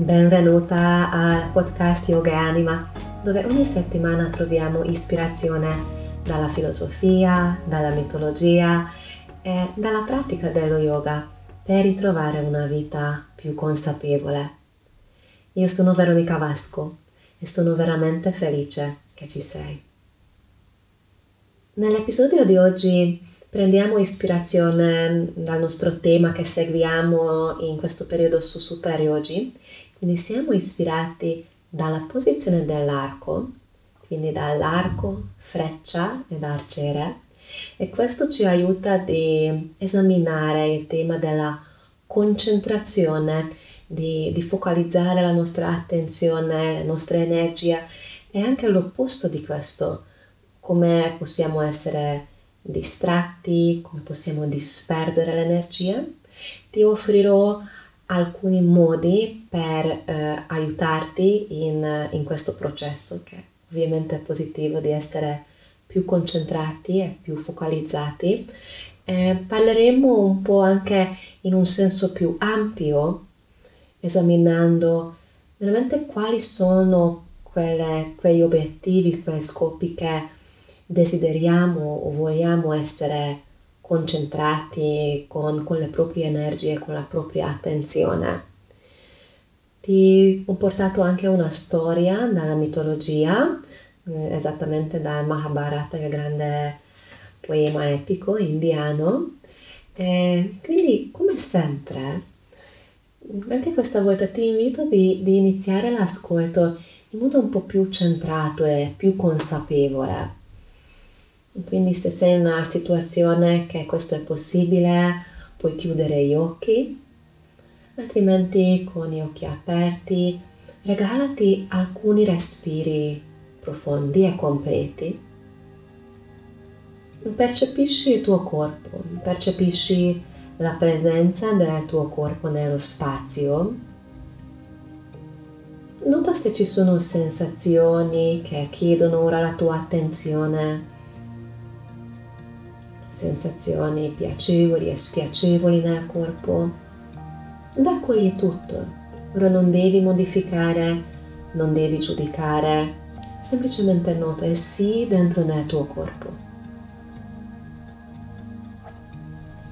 Benvenuta al podcast Yoga e Anima, dove ogni settimana troviamo ispirazione dalla filosofia, dalla mitologia e dalla pratica dello yoga per ritrovare una vita più consapevole. Io sono Veronica Vasco e sono veramente felice che ci sei. Nell'episodio di oggi prendiamo ispirazione dal nostro tema che seguiamo in questo periodo su Super Yogi, quindi siamo ispirati dalla posizione dell'arco, quindi dall'arco, freccia ed arciere, e questo ci aiuta ad esaminare il tema della concentrazione, di, di focalizzare la nostra attenzione, la nostra energia e anche l'opposto di questo, come possiamo essere distratti, come possiamo disperdere l'energia. Ti offrirò alcuni modi per eh, aiutarti in, in, questo processo che ovviamente è positivo di essere più concentrati e più focalizzati. Eh, parleremo un po' anche in un senso più ampio, esaminando veramente quali sono quelle, quegli obiettivi, quei scopi che desideriamo o vogliamo essere concentrati con, con le proprie energie, con la propria attenzione. Ti ho portato anche una storia dalla mitologia, eh, esattamente dal Mahabharata, il grande poema epico indiano. E quindi, come sempre, anche questa volta ti invito di, di iniziare l'ascolto in modo un po' più centrato e più consapevole quindi se sei in una situazione che questo è possibile, puoi chiudere gli occhi, altrimenti con gli occhi aperti regalati alcuni respiri profondi e completi. Percepisci il tuo corpo, percepisci la presenza del tuo corpo nello spazio. Nota se ci sono sensazioni che chiedono ora la tua attenzione sensazioni piacevoli e spiacevoli nel corpo. Accogli tutto. Ora non devi modificare, non devi giudicare, semplicemente nota il sì dentro nel tuo corpo.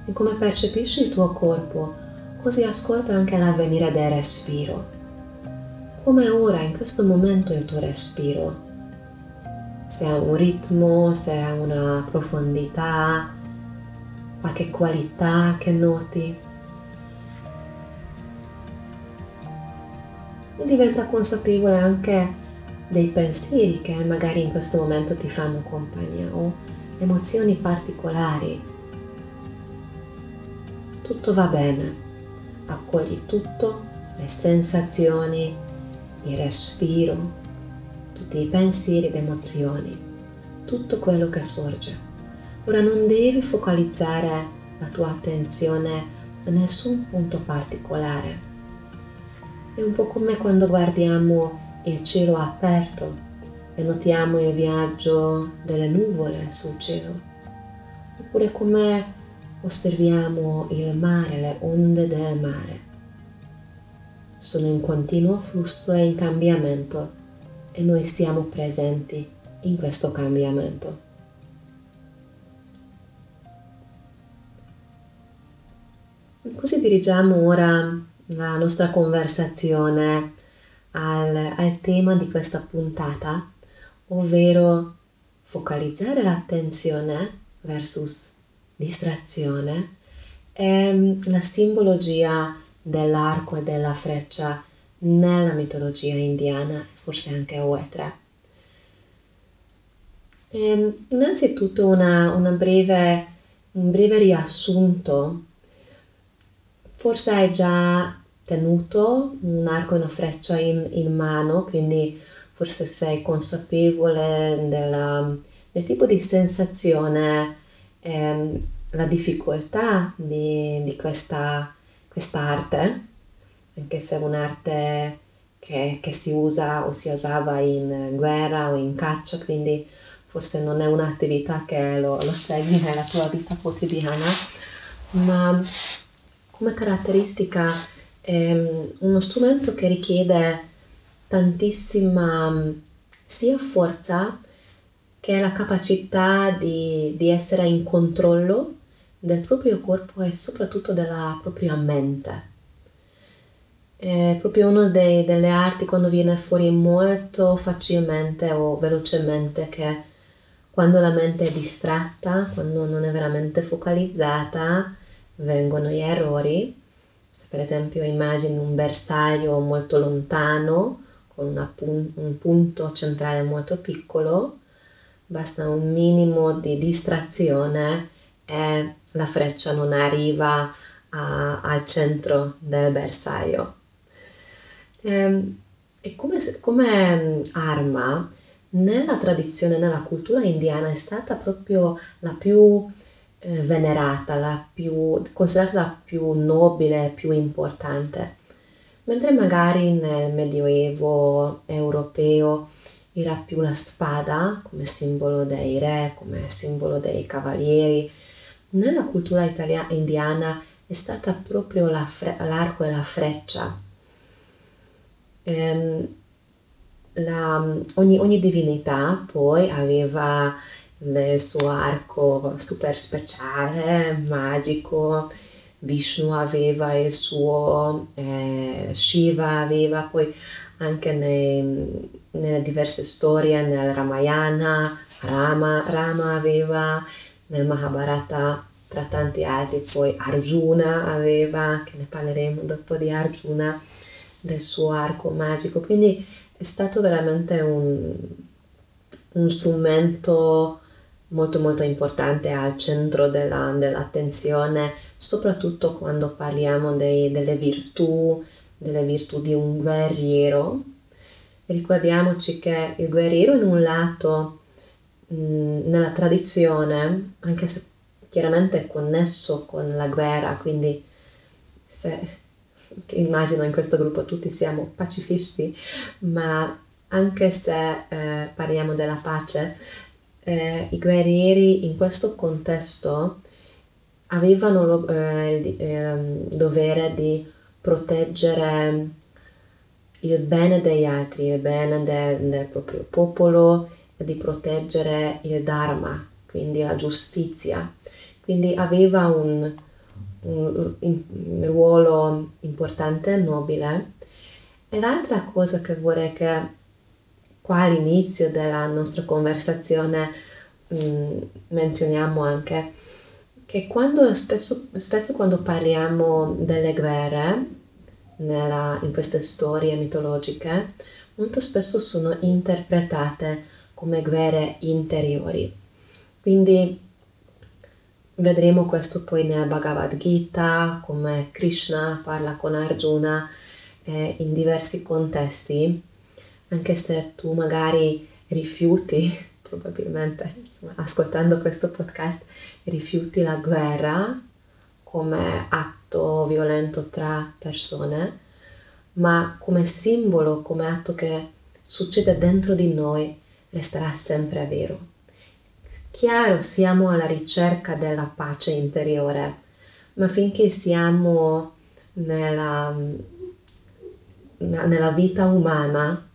E come percepisci il tuo corpo, così ascolta anche l'avvenire del respiro. Come ora, in questo momento, il tuo respiro? Se ha un ritmo, se ha una profondità, qualche qualità che noti. E diventa consapevole anche dei pensieri che magari in questo momento ti fanno compagnia o emozioni particolari. Tutto va bene, accogli tutto, le sensazioni, il respiro, tutti i pensieri ed emozioni, tutto quello che sorge. Ora non devi focalizzare la tua attenzione a nessun punto particolare. È un po' come quando guardiamo il cielo aperto e notiamo il viaggio delle nuvole sul cielo. Oppure come osserviamo il mare, le onde del mare. Sono in continuo flusso e in cambiamento e noi siamo presenti in questo cambiamento. Così dirigiamo ora la nostra conversazione al, al tema di questa puntata, ovvero focalizzare l'attenzione versus distrazione è la simbologia dell'arco e della freccia nella mitologia indiana, forse anche Oetre. E innanzitutto una, una breve, un breve riassunto Forse hai già tenuto un arco e una freccia in, in mano, quindi forse sei consapevole della, del tipo di sensazione, ehm, la difficoltà di, di questa, arte, anche se è un'arte che, che, si usa o si usava in guerra o in caccia, quindi forse non è un'attività che lo, lo segui nella tua vita quotidiana, ma come caratteristica è uno strumento che richiede tantissima sia forza che la capacità di, di essere in controllo del proprio corpo e soprattutto della propria mente. È proprio una delle arti quando viene fuori molto facilmente o velocemente che quando la mente è distratta, quando non è veramente focalizzata, vengono gli errori. Se per esempio immagini un bersaglio molto lontano, con pun- un punto centrale molto piccolo, basta un minimo di distrazione e la freccia non arriva a, al centro del bersaglio. E, ehm, e come, come arma, nella tradizione, nella cultura indiana è stata proprio la più eh, venerata, la più, considerata la più nobile, più importante. Mentre magari nel Medioevo europeo era più la spada come simbolo dei re, come simbolo dei cavalieri, nella cultura italia- indiana è stata proprio la fre- l'arco e la freccia. Ehm, la, ogni, ogni divinità poi aveva il suo arco super speciale, magico, Vishnu aveva il suo, eh, Shiva aveva poi anche nei, nelle diverse storie, nel Ramayana, Rama, Rama aveva, nel Mahabharata tra tanti altri, poi Arjuna aveva, che ne parleremo dopo di Arjuna, del suo arco magico, quindi è stato veramente un, un strumento molto molto importante al centro della, dell'attenzione, soprattutto quando parliamo dei, delle virtù, delle virtù di un guerriero. Ricordiamoci che il guerriero in un lato mh, nella tradizione, anche se chiaramente è connesso con la guerra, quindi se, immagino in questo gruppo tutti siamo pacifisti, ma anche se eh, parliamo della pace, eh, i guerrieri in questo contesto avevano eh, il ehm, dovere di proteggere il bene degli altri, il bene del, del proprio popolo, di proteggere il Dharma, quindi la giustizia. Quindi aveva un, un, un ruolo importante nobile. E l'altra cosa che vorrei che qua all'inizio della nostra conversazione mh, mm, menzioniamo anche che quando spesso, spesso quando parliamo delle guerre nella, in queste storie mitologiche, molto spesso sono interpretate come guerre interiori. Quindi vedremo questo poi nella Bhagavad Gita, come Krishna parla con Arjuna eh, in diversi contesti anche se tu magari rifiuti, probabilmente insomma, ascoltando questo podcast, rifiuti la guerra come atto violento tra persone, ma come simbolo, come atto che succede dentro di noi, resterà sempre vero. Chiaro, siamo alla ricerca della pace interiore, ma finché siamo nella, nella vita umana,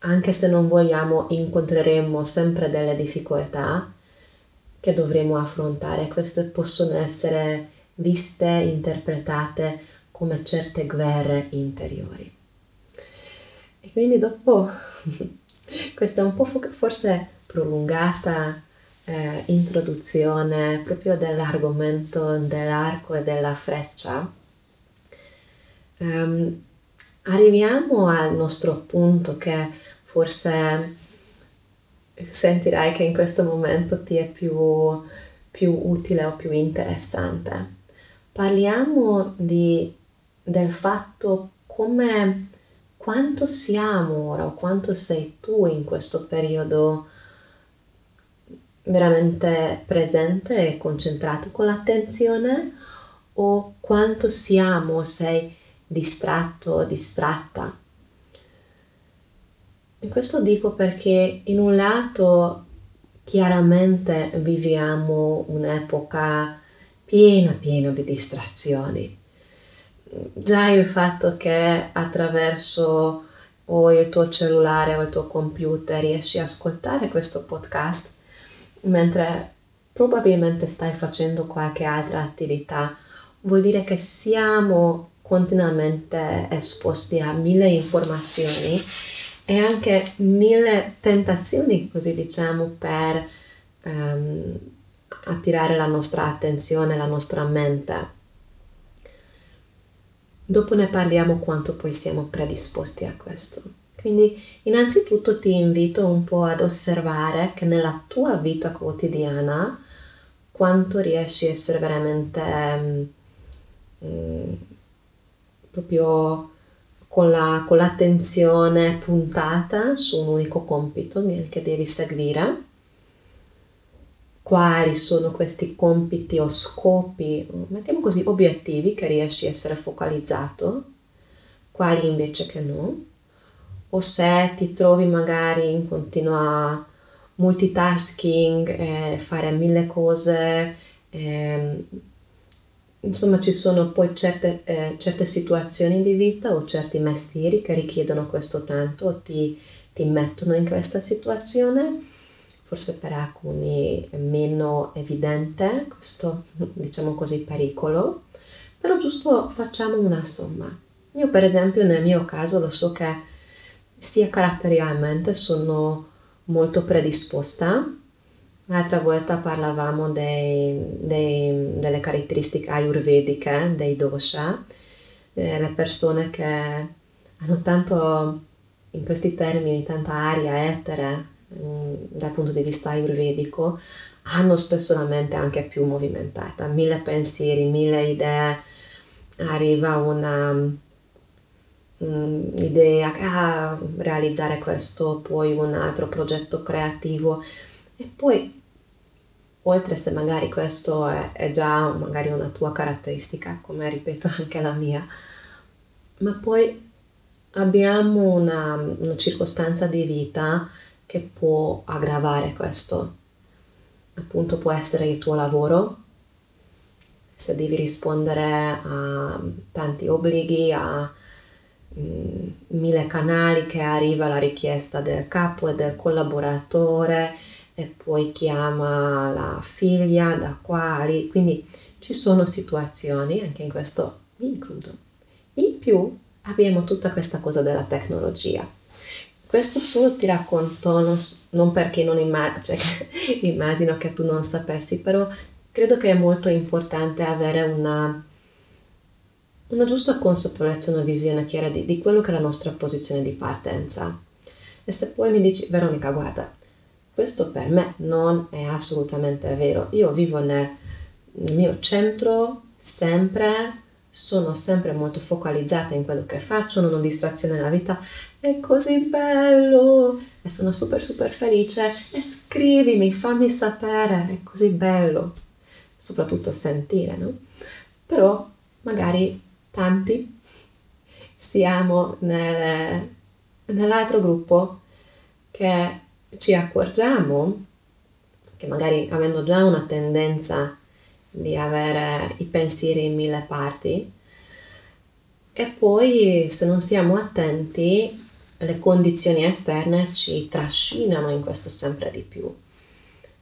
anche se non vogliamo, incontreremo sempre delle difficoltà che dovremo affrontare. Queste possono essere viste, interpretate come certe guerre interiori. E quindi dopo questa un po' forse prolungata eh, introduzione proprio dell'argomento dell'arco e della freccia, um, arriviamo al nostro punto che forse sentirai che in questo momento ti è più, più utile o più interessante. Parliamo di, del fatto come quanto siamo ora o quanto sei tu in questo periodo veramente presente e concentrato con l'attenzione o quanto siamo, sei distratto o distratta e questo dico perché in un lato chiaramente viviamo un'epoca piena, piena di distrazioni. già il fatto che attraverso o il tuo cellulare o il tuo computer riesci a ascoltare questo podcast mentre probabilmente stai facendo qualche altra attività, vuol dire che siamo continuamente esposti a mille informazioni e anche mille tentazioni, così diciamo, per um, attirare la nostra attenzione, la nostra mente. Dopo ne parliamo quanto poi siamo predisposti a questo. Quindi innanzitutto ti invito un po' ad osservare che nella tua vita quotidiana quanto riesci a essere veramente mm, proprio con, la, con l'attenzione puntata su un unico compito che devi seguire. Quali sono questi compiti o scopi, mettiamo così, obiettivi che riesci a essere focalizzato, quali invece che no, o se ti trovi magari in continua multitasking, eh, fare mille cose, eh, insomma ci sono poi certe, eh, certe, situazioni di vita o certi mestieri che richiedono questo tanto o ti, ti mettono in questa situazione forse per alcuni è meno evidente questo, diciamo così, pericolo, però giusto facciamo una somma. Io per esempio nel mio caso lo so che sia caratterialmente sono molto predisposta. L'altra volta parlavamo dei, dei, delle caratteristiche ayurvediche, dei dosha, eh, le persone che hanno tanto, in questi termini, tanta aria etere, Mm, dal punto di vista ayurvedico hanno spesso la mente anche più movimentata, mille pensieri, mille idee, arriva una um, idea, ah, realizzare questo, poi un altro progetto creativo e poi oltre se magari questo è, è già magari una tua caratteristica, come ripeto anche la mia, ma poi abbiamo una, una circostanza di vita che può aggravare questo. Appunto può essere il tuo lavoro, se devi rispondere a tanti obblighi, a mm, mille canali che arriva la richiesta del capo e del collaboratore e poi chiama la figlia da quali, quindi ci sono situazioni, anche in questo mi includo. In più abbiamo tutta questa cosa della tecnologia questo solo ti racconto, non, perché non immag- cioè, immagino che tu non sapessi, però credo che è molto importante avere una, una giusta consapevolezza, una visione chiara di, di quello che è la nostra posizione di partenza. E se poi mi dici, Veronica, guarda, questo per me non è assolutamente vero. Io vivo nel, nel mio centro sempre sono sempre molto focalizzata in quello che faccio, non ho distrazione nella vita, è così bello e sono super super felice e scrivimi, fammi sapere, è così bello, soprattutto sentire, no? Però magari tanti siamo nel, nell'altro gruppo che ci accorgiamo che magari avendo già una tendenza di avere i pensieri in mille parti e poi se non siamo attenti le condizioni esterne ci trascinano in questo sempre di più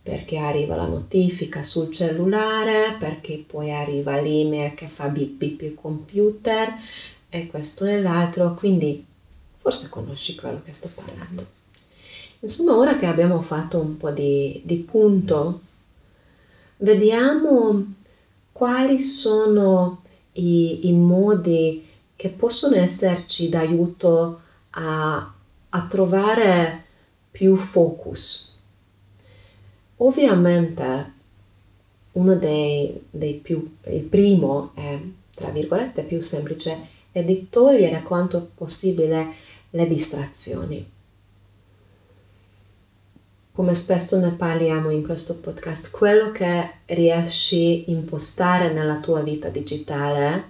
perché arriva la notifica sul cellulare, perché poi arriva l'email che fa bip bip il computer e questo e l'altro, quindi forse conosci quello che sto parlando. Insomma, ora che abbiamo fatto un po' di, di punto vediamo quali sono i, i modi che possono esserci d'aiuto a, a trovare più focus. Ovviamente uno dei, dei più, il primo è, tra virgolette, più semplice, è di togliere quanto possibile le distrazioni come spesso ne parliamo in questo podcast, quello che riesci a impostare nella tua vita digitale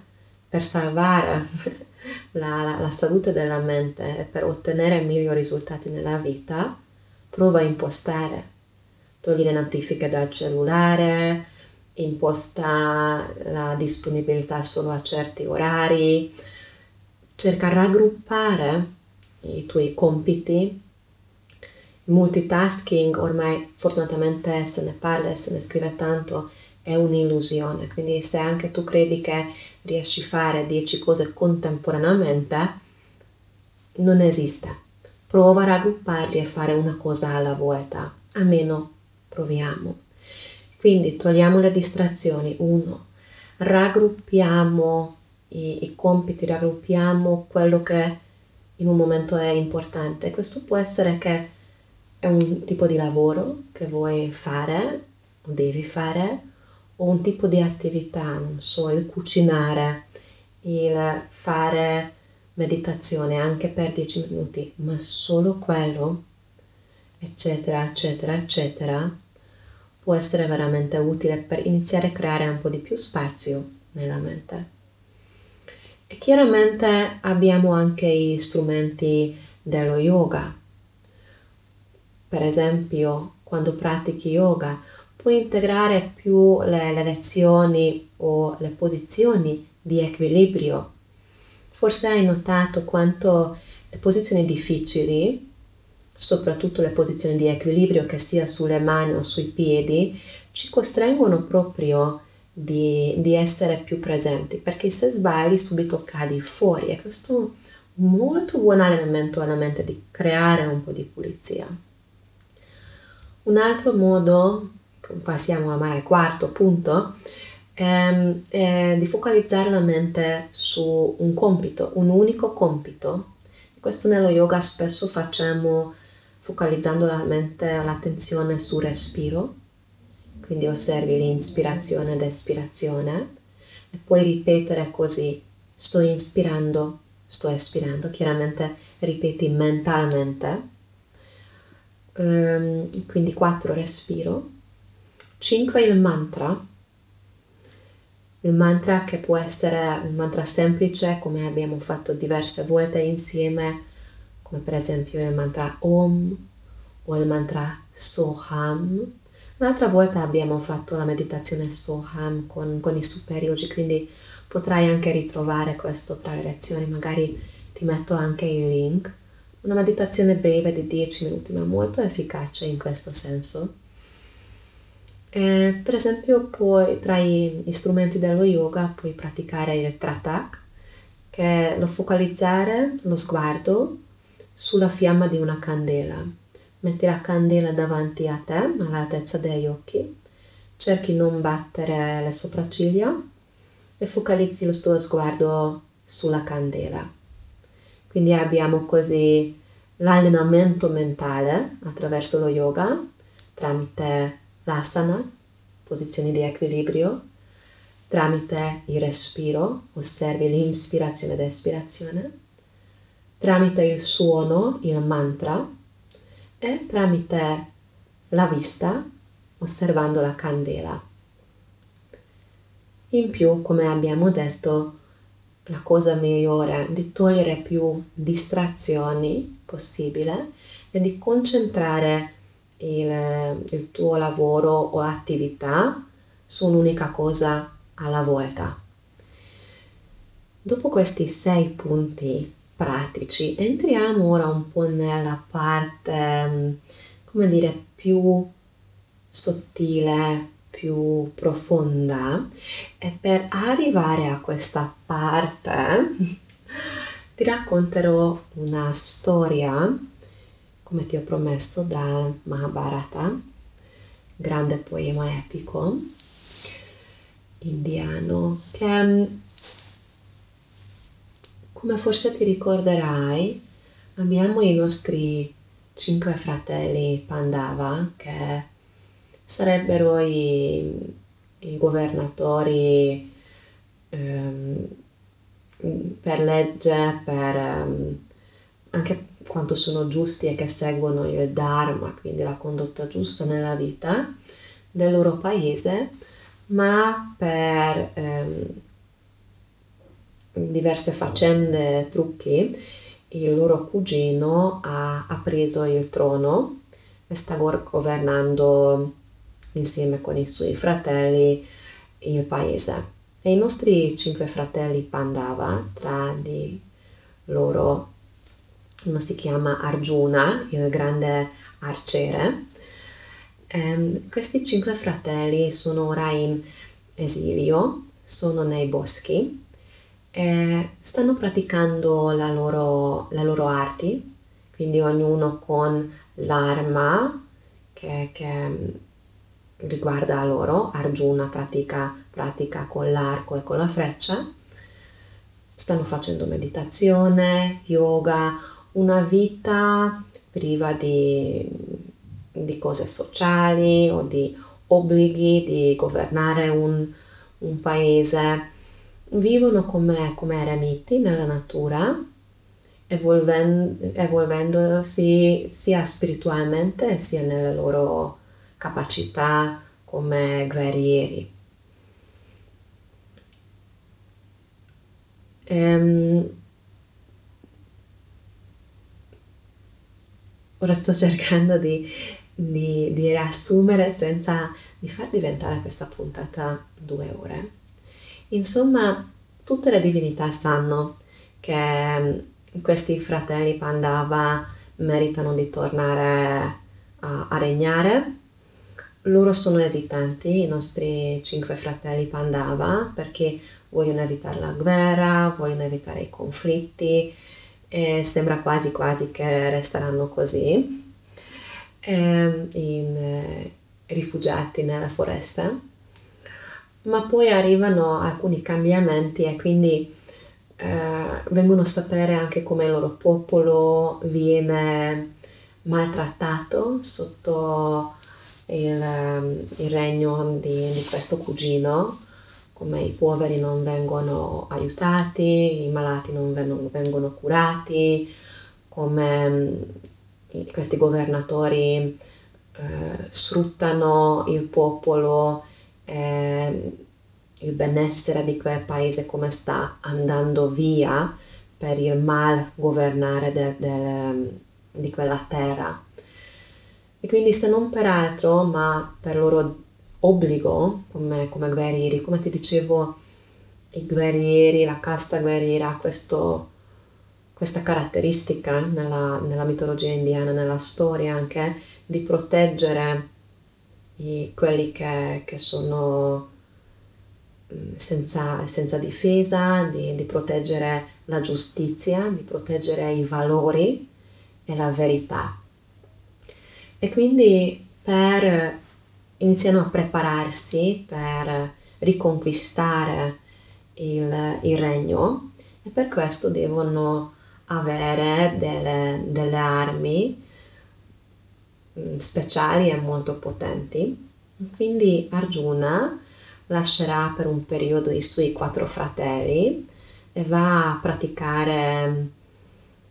per salvare la, la, la, salute della mente e per ottenere migliori risultati nella vita, prova a impostare. Togli le notifiche dal cellulare, imposta la disponibilità solo a certi orari, cerca di raggruppare i tuoi compiti. Multitasking ormai fortunatamente se ne parla e se ne scrive tanto, è un'illusione, quindi se anche tu credi che riesci a fare 10 cose contemporaneamente, non esiste. Prova a raggrupparli e fare una cosa alla volta, almeno proviamo. Quindi togliamo le distrazioni, uno, raggruppiamo i, i compiti, raggruppiamo quello che in un momento è importante. Questo può essere che è un tipo di lavoro che vuoi fare o devi fare o un tipo di attività, non so, il cucinare, il fare meditazione anche per 10 minuti, ma solo quello, eccetera, eccetera, eccetera, può essere veramente utile per iniziare a creare un po' di più spazio nella mente. E chiaramente abbiamo anche gli strumenti dello yoga. Per esempio, quando pratichi yoga, puoi integrare più le, le lezioni o le posizioni di equilibrio. Forse hai notato quanto le posizioni difficili, soprattutto le posizioni di equilibrio che sia sulle mani o sui piedi, ci costringono proprio di, di essere più presenti, perché se sbagli subito cadi fuori e questo è un molto buon allenamento alla mente di creare un po' di pulizia. Un altro modo passiamo ormai al quarto punto, ehm, è di focalizzare la mente su un compito, un unico compito. Questo nello yoga spesso facciamo focalizzando la mente, l'attenzione sul respiro, quindi osservi l'inspirazione ed espirazione e puoi ripetere così, sto inspirando, sto espirando, chiaramente ripeti mentalmente, ehm, quindi quattro respiro 5 il mantra. Il mantra che può essere un mantra semplice, come abbiamo fatto diverse volte insieme, come per esempio il mantra Om o il mantra Soham. Un'altra volta abbiamo fatto la meditazione Soham con, con i superiori, quindi potrai anche ritrovare questo tra le lezioni, magari ti metto anche il link. Una meditazione breve di 10 minuti, ma molto efficace in questo senso. Eh, per esempio, poi, tra gli strumenti dello yoga puoi praticare il tratak, che è lo focalizzare lo sguardo sulla fiamma di una candela. Metti la candela davanti a te, all'altezza degli occhi, cerchi di non battere le sopracciglia e focalizzi lo tuo sguardo sulla candela. Quindi abbiamo così l'allenamento mentale attraverso lo yoga tramite l'asana, posizioni di equilibrio, tramite il respiro, osservi l'inspirazione ed espirazione, tramite il suono, il mantra e tramite la vista, osservando la candela. In più, come abbiamo detto, la cosa migliore di togliere più distrazioni possibile e di concentrare il, il tuo lavoro o attività su un'unica cosa alla volta. Dopo questi sei punti pratici, entriamo ora un po' nella parte, come dire, più sottile, più profonda e per arrivare a questa parte ti racconterò una storia come ti ho promesso, da Mahabharata, grande poema epico indiano, che mm, come forse ti ricorderai, abbiamo i nostri cinque fratelli Pandava che sarebbero i, i governatori um, per legge, per um, anche quanto sono giusti e che seguono il Dharma, quindi la condotta giusta nella vita del loro paese, ma per ehm, diverse faccende trucchi il loro cugino ha, ha preso il trono e sta governando insieme con i suoi fratelli il paese. E i nostri cinque fratelli Pandava, tra di loro uno si chiama Arjuna, il grande arciere, e questi cinque fratelli sono ora in esilio, sono nei boschi e stanno praticando la loro, la loro arte, quindi ognuno con l'arma che, che riguarda loro. Arjuna pratica, pratica con l'arco e con la freccia. Stanno facendo meditazione, yoga, una vita priva di, di cose sociali o di obblighi di governare un, un paese. Vivono come, come eremiti nella natura, evolvendosi sia spiritualmente sia nelle loro capacità come guerrieri. Ehm, ora sto cercando di, di, di riassumere senza di far diventare questa puntata due ore. Insomma, tutte le divinità sanno che questi fratelli Pandava meritano di tornare a, a regnare loro sono esitanti, i nostri cinque fratelli Pandava, perché vogliono evitare la guerra, vogliono evitare i conflitti e sembra quasi quasi che resteranno così, ehm, in, eh, rifugiati nella foresta. Ma poi arrivano alcuni cambiamenti e quindi eh, vengono a sapere anche come il loro popolo viene maltrattato sotto il, ehm, il regno di, di questo cugino, come i poveri non vengono aiutati, i malati non vengono, curati, come mm, questi governatori eh, sfruttano il popolo, eh, il benessere di quel paese come sta andando via per il mal governare de, de, di quella terra. E quindi se non per altro, ma per loro obbligo come, come guerrieri, come ti dicevo, i guerrieri, la casta guerriera ha questa caratteristica nella, nella, mitologia indiana, nella storia anche, di proteggere i, quelli che, che sono mm, senza, senza difesa, di, di, proteggere la giustizia, di proteggere i valori e la verità. E quindi per iniziano a prepararsi per riconquistare il, il regno e per questo devono avere delle, delle armi mm, speciali e molto potenti. Quindi Arjuna lascerà per un periodo i suoi quattro fratelli e va a praticare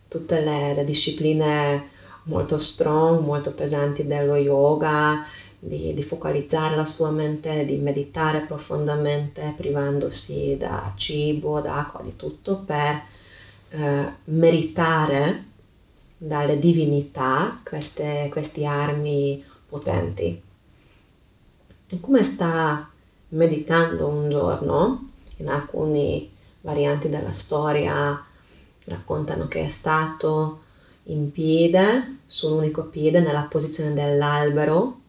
tutte le, le discipline molto strong, molto pesanti dello yoga, di, di, focalizzare la sua mente, di meditare profondamente, privandosi da cibo, da acqua, di tutto, per eh, meritare dalle divinità queste, queste armi potenti. E come sta meditando un giorno, in alcune varianti della storia raccontano che è stato in piede, su un unico piede, nella posizione dell'albero,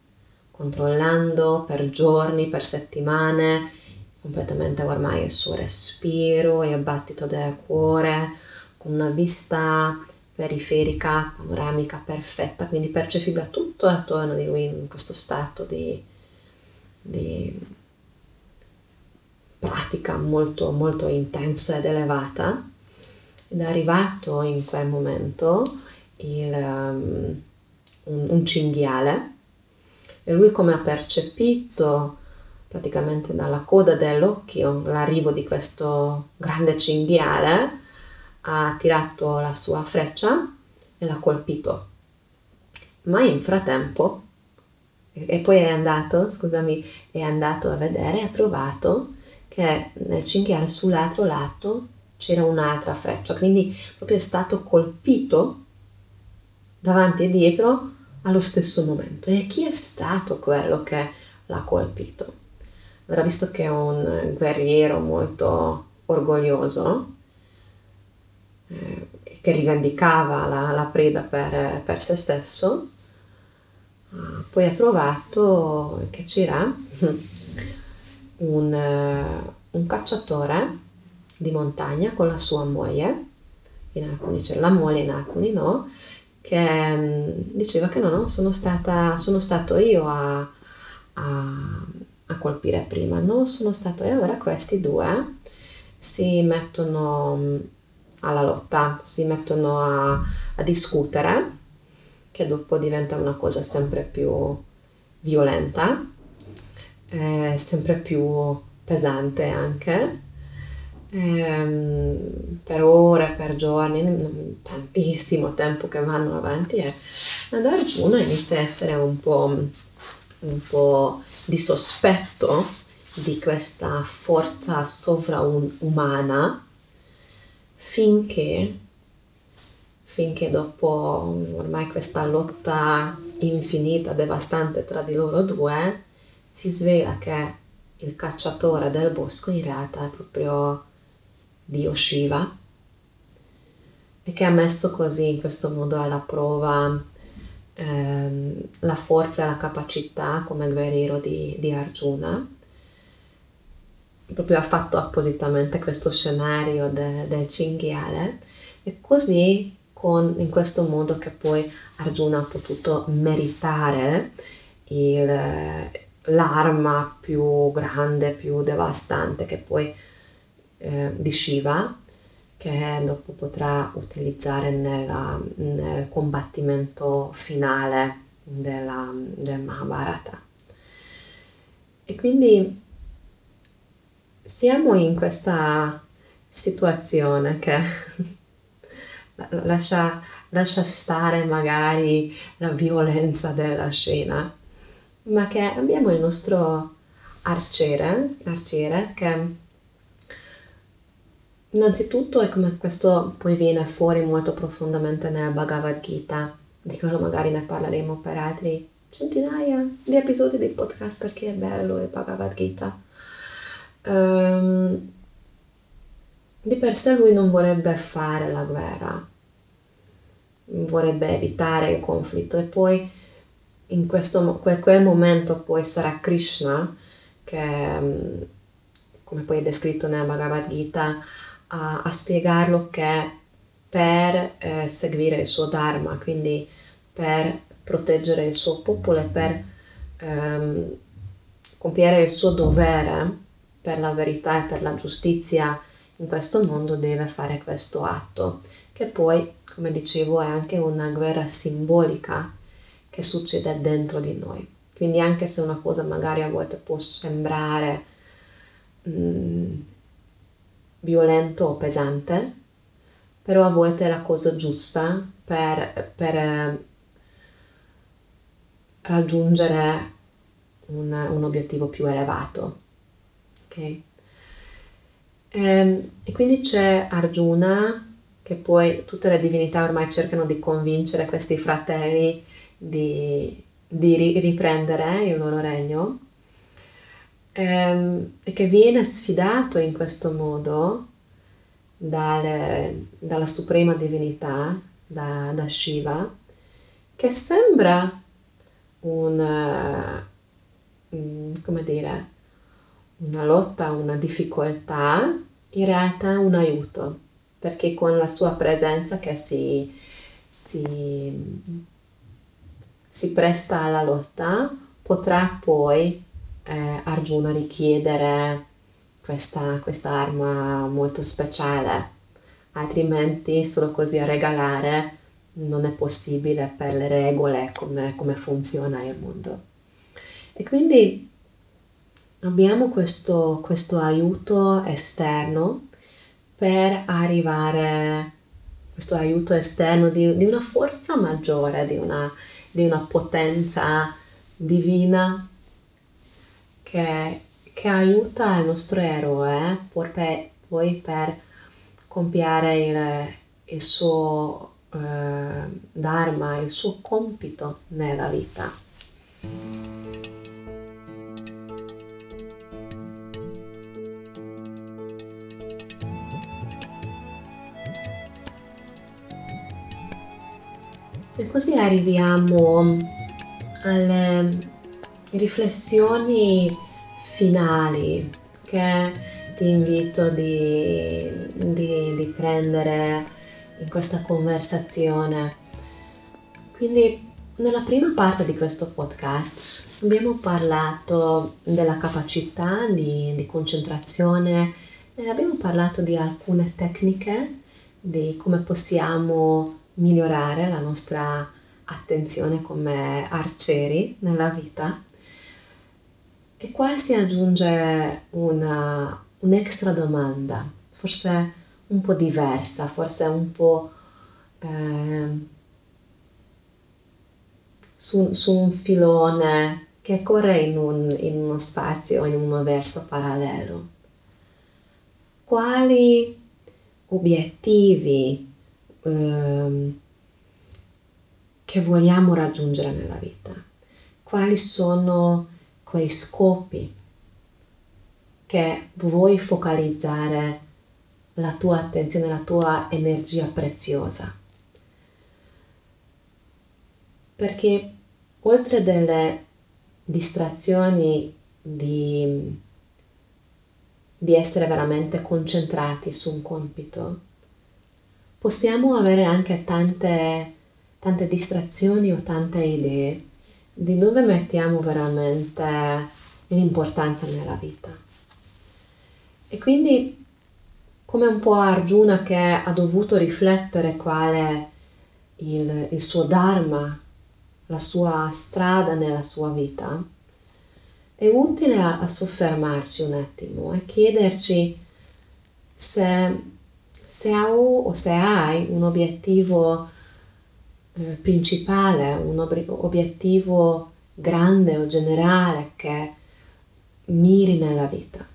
controllando per giorni, per settimane, completamente ormai il suo respiro il battito del cuore, con una vista periferica, panoramica perfetta, quindi percepiva tutto attorno di lui in questo stato di, di pratica molto, molto intensa ed elevata. Ed è arrivato in quel momento il, um, un, un cinghiale e lui come ha percepito praticamente dalla coda dell'occhio l'arrivo di questo grande cinghiale ha tirato la sua freccia e l'ha colpito. Ma in frattempo e poi è andato scusami è andato a vedere ha trovato che nel cinghiale sull'altro lato c'era un'altra freccia quindi proprio è stato colpito davanti e dietro allo stesso momento. E chi è stato quello che l'ha colpito? Allora, visto che è un guerriero molto orgoglioso, eh, che rivendicava la, la preda per, per, se stesso, eh, poi ha trovato, che c'era, un, eh, un cacciatore di montagna con la sua moglie, in alcuni c'era la moglie, in alcuni no, che mm, diceva che no, no, sono, stata, sono stato io a, a, a colpire prima, non sono stato io. Allora questi due si mettono mm, alla lotta, si mettono a, a discutere, che dopo diventa una cosa sempre più violenta, eh, sempre più pesante anche ehm, per ore, per giorni, tantissimo tempo che vanno avanti e ad Arjuna inizia a essere un po', un po' di sospetto di questa forza sovraumana finché, finché dopo ormai questa lotta infinita, devastante tra di loro due, si svela che il cacciatore del bosco in realtà è proprio Dio Shiva e che ha messo così in questo modo alla prova ehm, la forza e la capacità come guerriero di, di Arjuna. Proprio ha fatto appositamente questo scenario de, del cinghiale e così con, in questo modo che poi Arjuna ha potuto meritare il, l'arma più grande, più devastante che poi eh, di Shiva che dopo potrà utilizzare nella, nel combattimento finale della, del Mahabharata. E quindi siamo in questa situazione che lascia, lascia stare magari la violenza della scena, ma che abbiamo il nostro arciere, arciere che Innanzitutto è come questo poi viene fuori molto profondamente nella Bhagavad Gita, di quello magari ne parleremo per altri centinaia di episodi di podcast perché è bello il Bhagavad Gita. Um, di per sé lui non vorrebbe fare la guerra, vorrebbe evitare il conflitto e poi in questo, quel momento poi sarà Krishna che, come poi è descritto nella Bhagavad Gita, a, a spiegarlo che per eh, seguire il suo Dharma, quindi per proteggere il suo popolo e per ehm, compiere il suo dovere per la verità e per la giustizia in questo mondo deve fare questo atto, che poi, come dicevo, è anche una guerra simbolica che succede dentro di noi. Quindi anche se una cosa magari a volte può sembrare mh, mm, violento o pesante, però a volte è la cosa giusta per, per eh, raggiungere un, un, obiettivo più elevato. Okay? E, ehm, e quindi c'è Arjuna, che poi tutte le divinità ormai cercano di convincere questi fratelli di, di riprendere il loro regno ehm, e che viene sfidato in questo modo dalle, dalla suprema divinità, da, da, Shiva, che sembra una, mm, come dire, una lotta, una difficoltà, in realtà un aiuto, perché con la sua presenza che si, si, si presta alla lotta potrà poi eh, Arjuna richiedere questa, questa arma molto speciale, altrimenti solo così a regalare non è possibile per le regole come, come funziona il mondo. E quindi abbiamo questo, questo aiuto esterno per arrivare, questo aiuto esterno di, di una forza maggiore, di una, di una potenza divina che, che aiuta il nostro eroe eh, per, poi per compiere il, il suo eh, dharma, il suo compito nella vita. E così arriviamo alle riflessioni finali che ti invito di, di, di prendere in questa conversazione. Quindi nella prima parte di questo podcast abbiamo parlato della capacità di, di concentrazione e abbiamo parlato di alcune tecniche di come possiamo migliorare la nostra attenzione come arcieri nella vita. E qua si aggiunge una, un'extra domanda, forse un po' diversa, forse un po' eh, su, su, un filone che corre in, un, in uno spazio, in un verso parallelo. Quali obiettivi eh, che vogliamo raggiungere nella vita? Quali sono quei scopi che vuoi focalizzare la tua attenzione, la tua energia preziosa? Perché oltre delle distrazioni di, di essere veramente concentrati su un compito, possiamo avere anche tante, tante distrazioni o tante idee di dove mettiamo veramente l'importanza nella vita. E quindi come un po' Arjuna che ha dovuto riflettere qual è il, il suo dharma, la sua strada nella sua vita, è utile a, a soffermarci un attimo e chiederci se se ho o se hai un obiettivo eh, principale, un ob- obiettivo grande o generale che miri nella vita.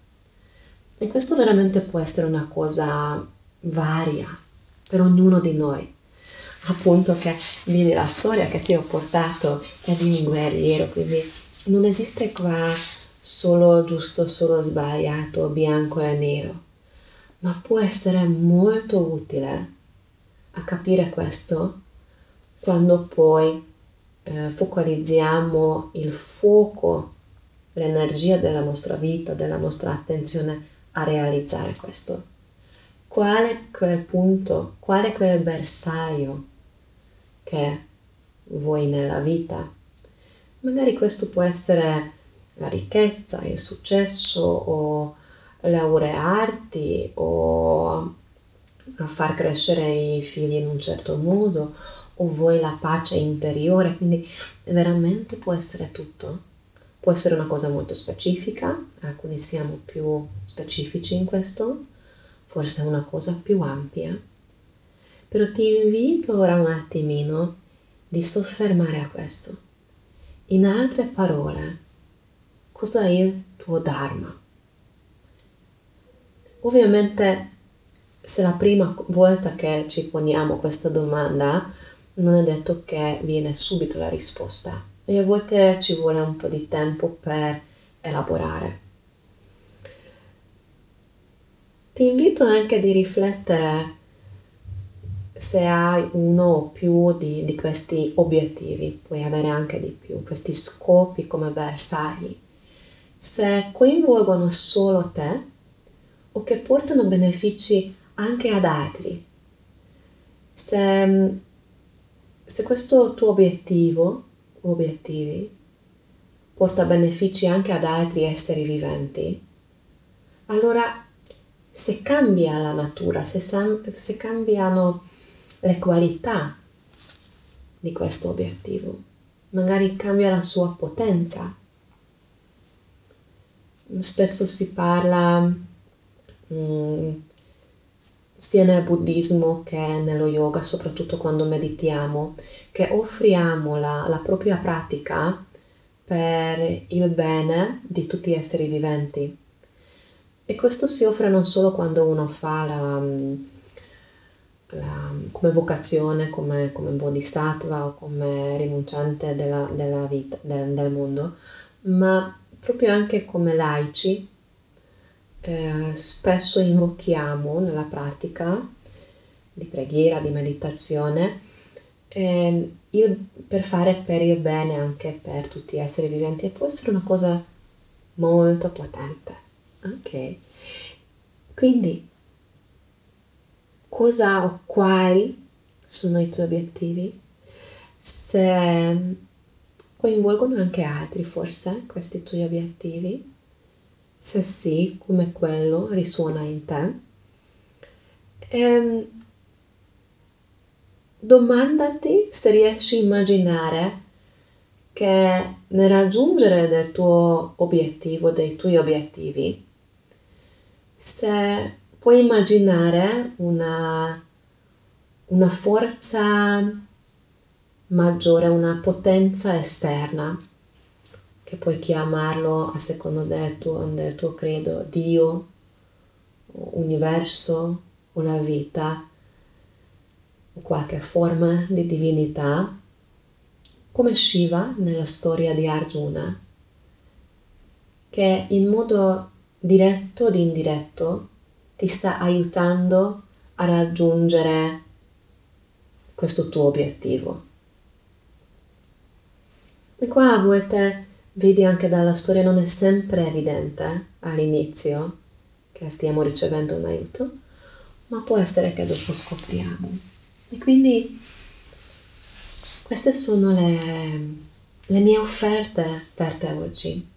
E questo veramente può essere una cosa varia per ognuno di noi. Appunto che vedi la storia che ti ho portato è di un guerriero, quindi non esiste qua solo giusto, solo sbagliato, bianco e nero ma può essere molto utile a capire questo quando poi eh, focalizziamo il fuoco, l'energia della nostra vita, della nostra attenzione a realizzare questo. Qual è quel punto, qual è quel bersaglio che vuoi nella vita? Magari questo può essere la ricchezza, il successo o laurearti o far crescere i figli in un certo modo o vuoi la pace interiore, quindi veramente può essere tutto. Può essere una cosa molto specifica, alcuni siamo più specifici in questo, forse una cosa più ampia. Però ti invito ora un attimino di soffermare a questo. In altre parole, cos'è il tuo Dharma? Ovviamente se la prima volta che ci poniamo questa domanda non è detto che viene subito la risposta e a volte ci vuole un po' di tempo per elaborare. Ti invito anche di riflettere se hai uno o più di, di questi obiettivi, puoi avere anche di più, questi scopi come bersagli, se coinvolgono solo te o che portano benefici anche ad altri. Se, se questo tuo obiettivo o obiettivi porta benefici anche ad altri esseri viventi, allora se cambia la natura, se, se cambiano le qualità di questo obiettivo, magari cambia la sua potenza. Spesso si parla mm, sia nel buddismo che nello yoga, soprattutto quando meditiamo, che offriamo la, la propria pratica per il bene di tutti gli esseri viventi. E questo si offre non solo quando uno fa la, la, come vocazione, come, come bodhisattva o come rinunciante della, della vita, del, del mondo, ma proprio anche come laici eh, spesso invochiamo nella pratica di preghiera, di meditazione, eh, il, per fare per il bene anche per tutti gli esseri viventi e può essere una cosa molto potente. Ok? Quindi, cosa o quali sono i tuoi obiettivi? Se coinvolgono anche altri forse questi tuoi obiettivi? Se sì, come quello risuona in te? E, ehm, domandati se riesci a immaginare che nel raggiungere del tuo obiettivo, dei tuoi obiettivi, se puoi immaginare una, una forza maggiore, una potenza esterna, che puoi chiamarlo a seconda del tuo, del tuo credo, Dio, universo o la vita, qualche forma di divinità, come Shiva nella storia di Arjuna, che in modo diretto ed indiretto ti sta aiutando a raggiungere questo tuo obiettivo. E qua a volte vedi anche dalla storia non è sempre evidente all'inizio che stiamo ricevendo un aiuto, ma può essere che dopo scopriamo. E quindi queste sono le, le mie offerte per te oggi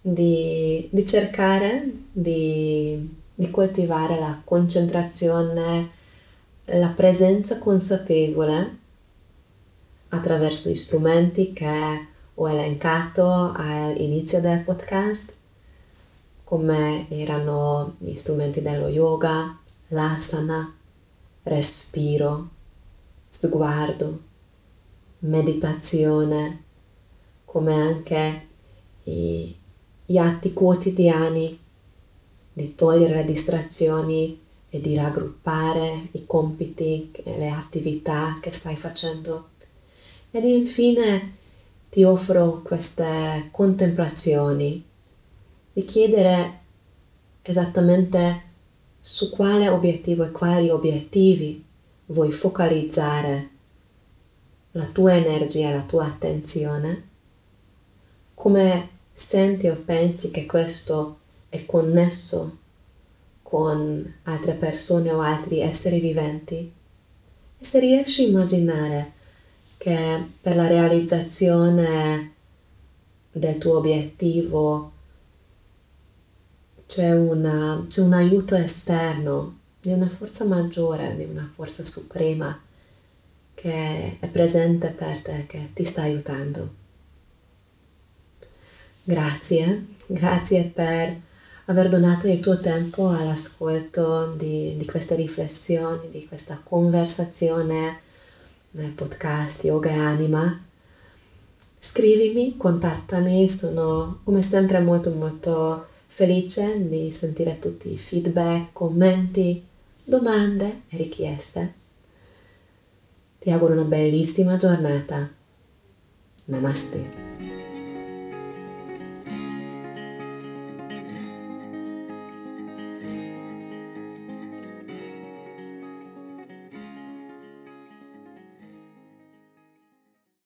di, di cercare di, di coltivare la concentrazione, la presenza consapevole attraverso gli strumenti che ho elencato all'inizio del podcast, come erano gli strumenti dello yoga, l'asana, respiro, sguardo, meditazione, come anche i gli atti quotidiani di togliere le distrazioni e di raggruppare i compiti e le attività che stai facendo. Ed infine ti offro queste contemplazioni di chiedere esattamente su quale obiettivo e quali obiettivi vuoi focalizzare la tua energia, la tua attenzione, come senti o pensi che questo è connesso con altre persone o altri esseri viventi? E se riesci a immaginare che per la realizzazione del tuo obiettivo c'è, una, c'è un aiuto esterno di una forza maggiore, di una forza suprema che è presente per te, che ti sta aiutando. Grazie, grazie per aver donato il tuo tempo all'ascolto di, di queste riflessioni, di questa conversazione nel podcast Yoga e Anima. Scrivimi, contattami, sono come sempre molto molto felice di sentire tutti i feedback, commenti, domande e richieste. Ti auguro una bellissima giornata. Namaste.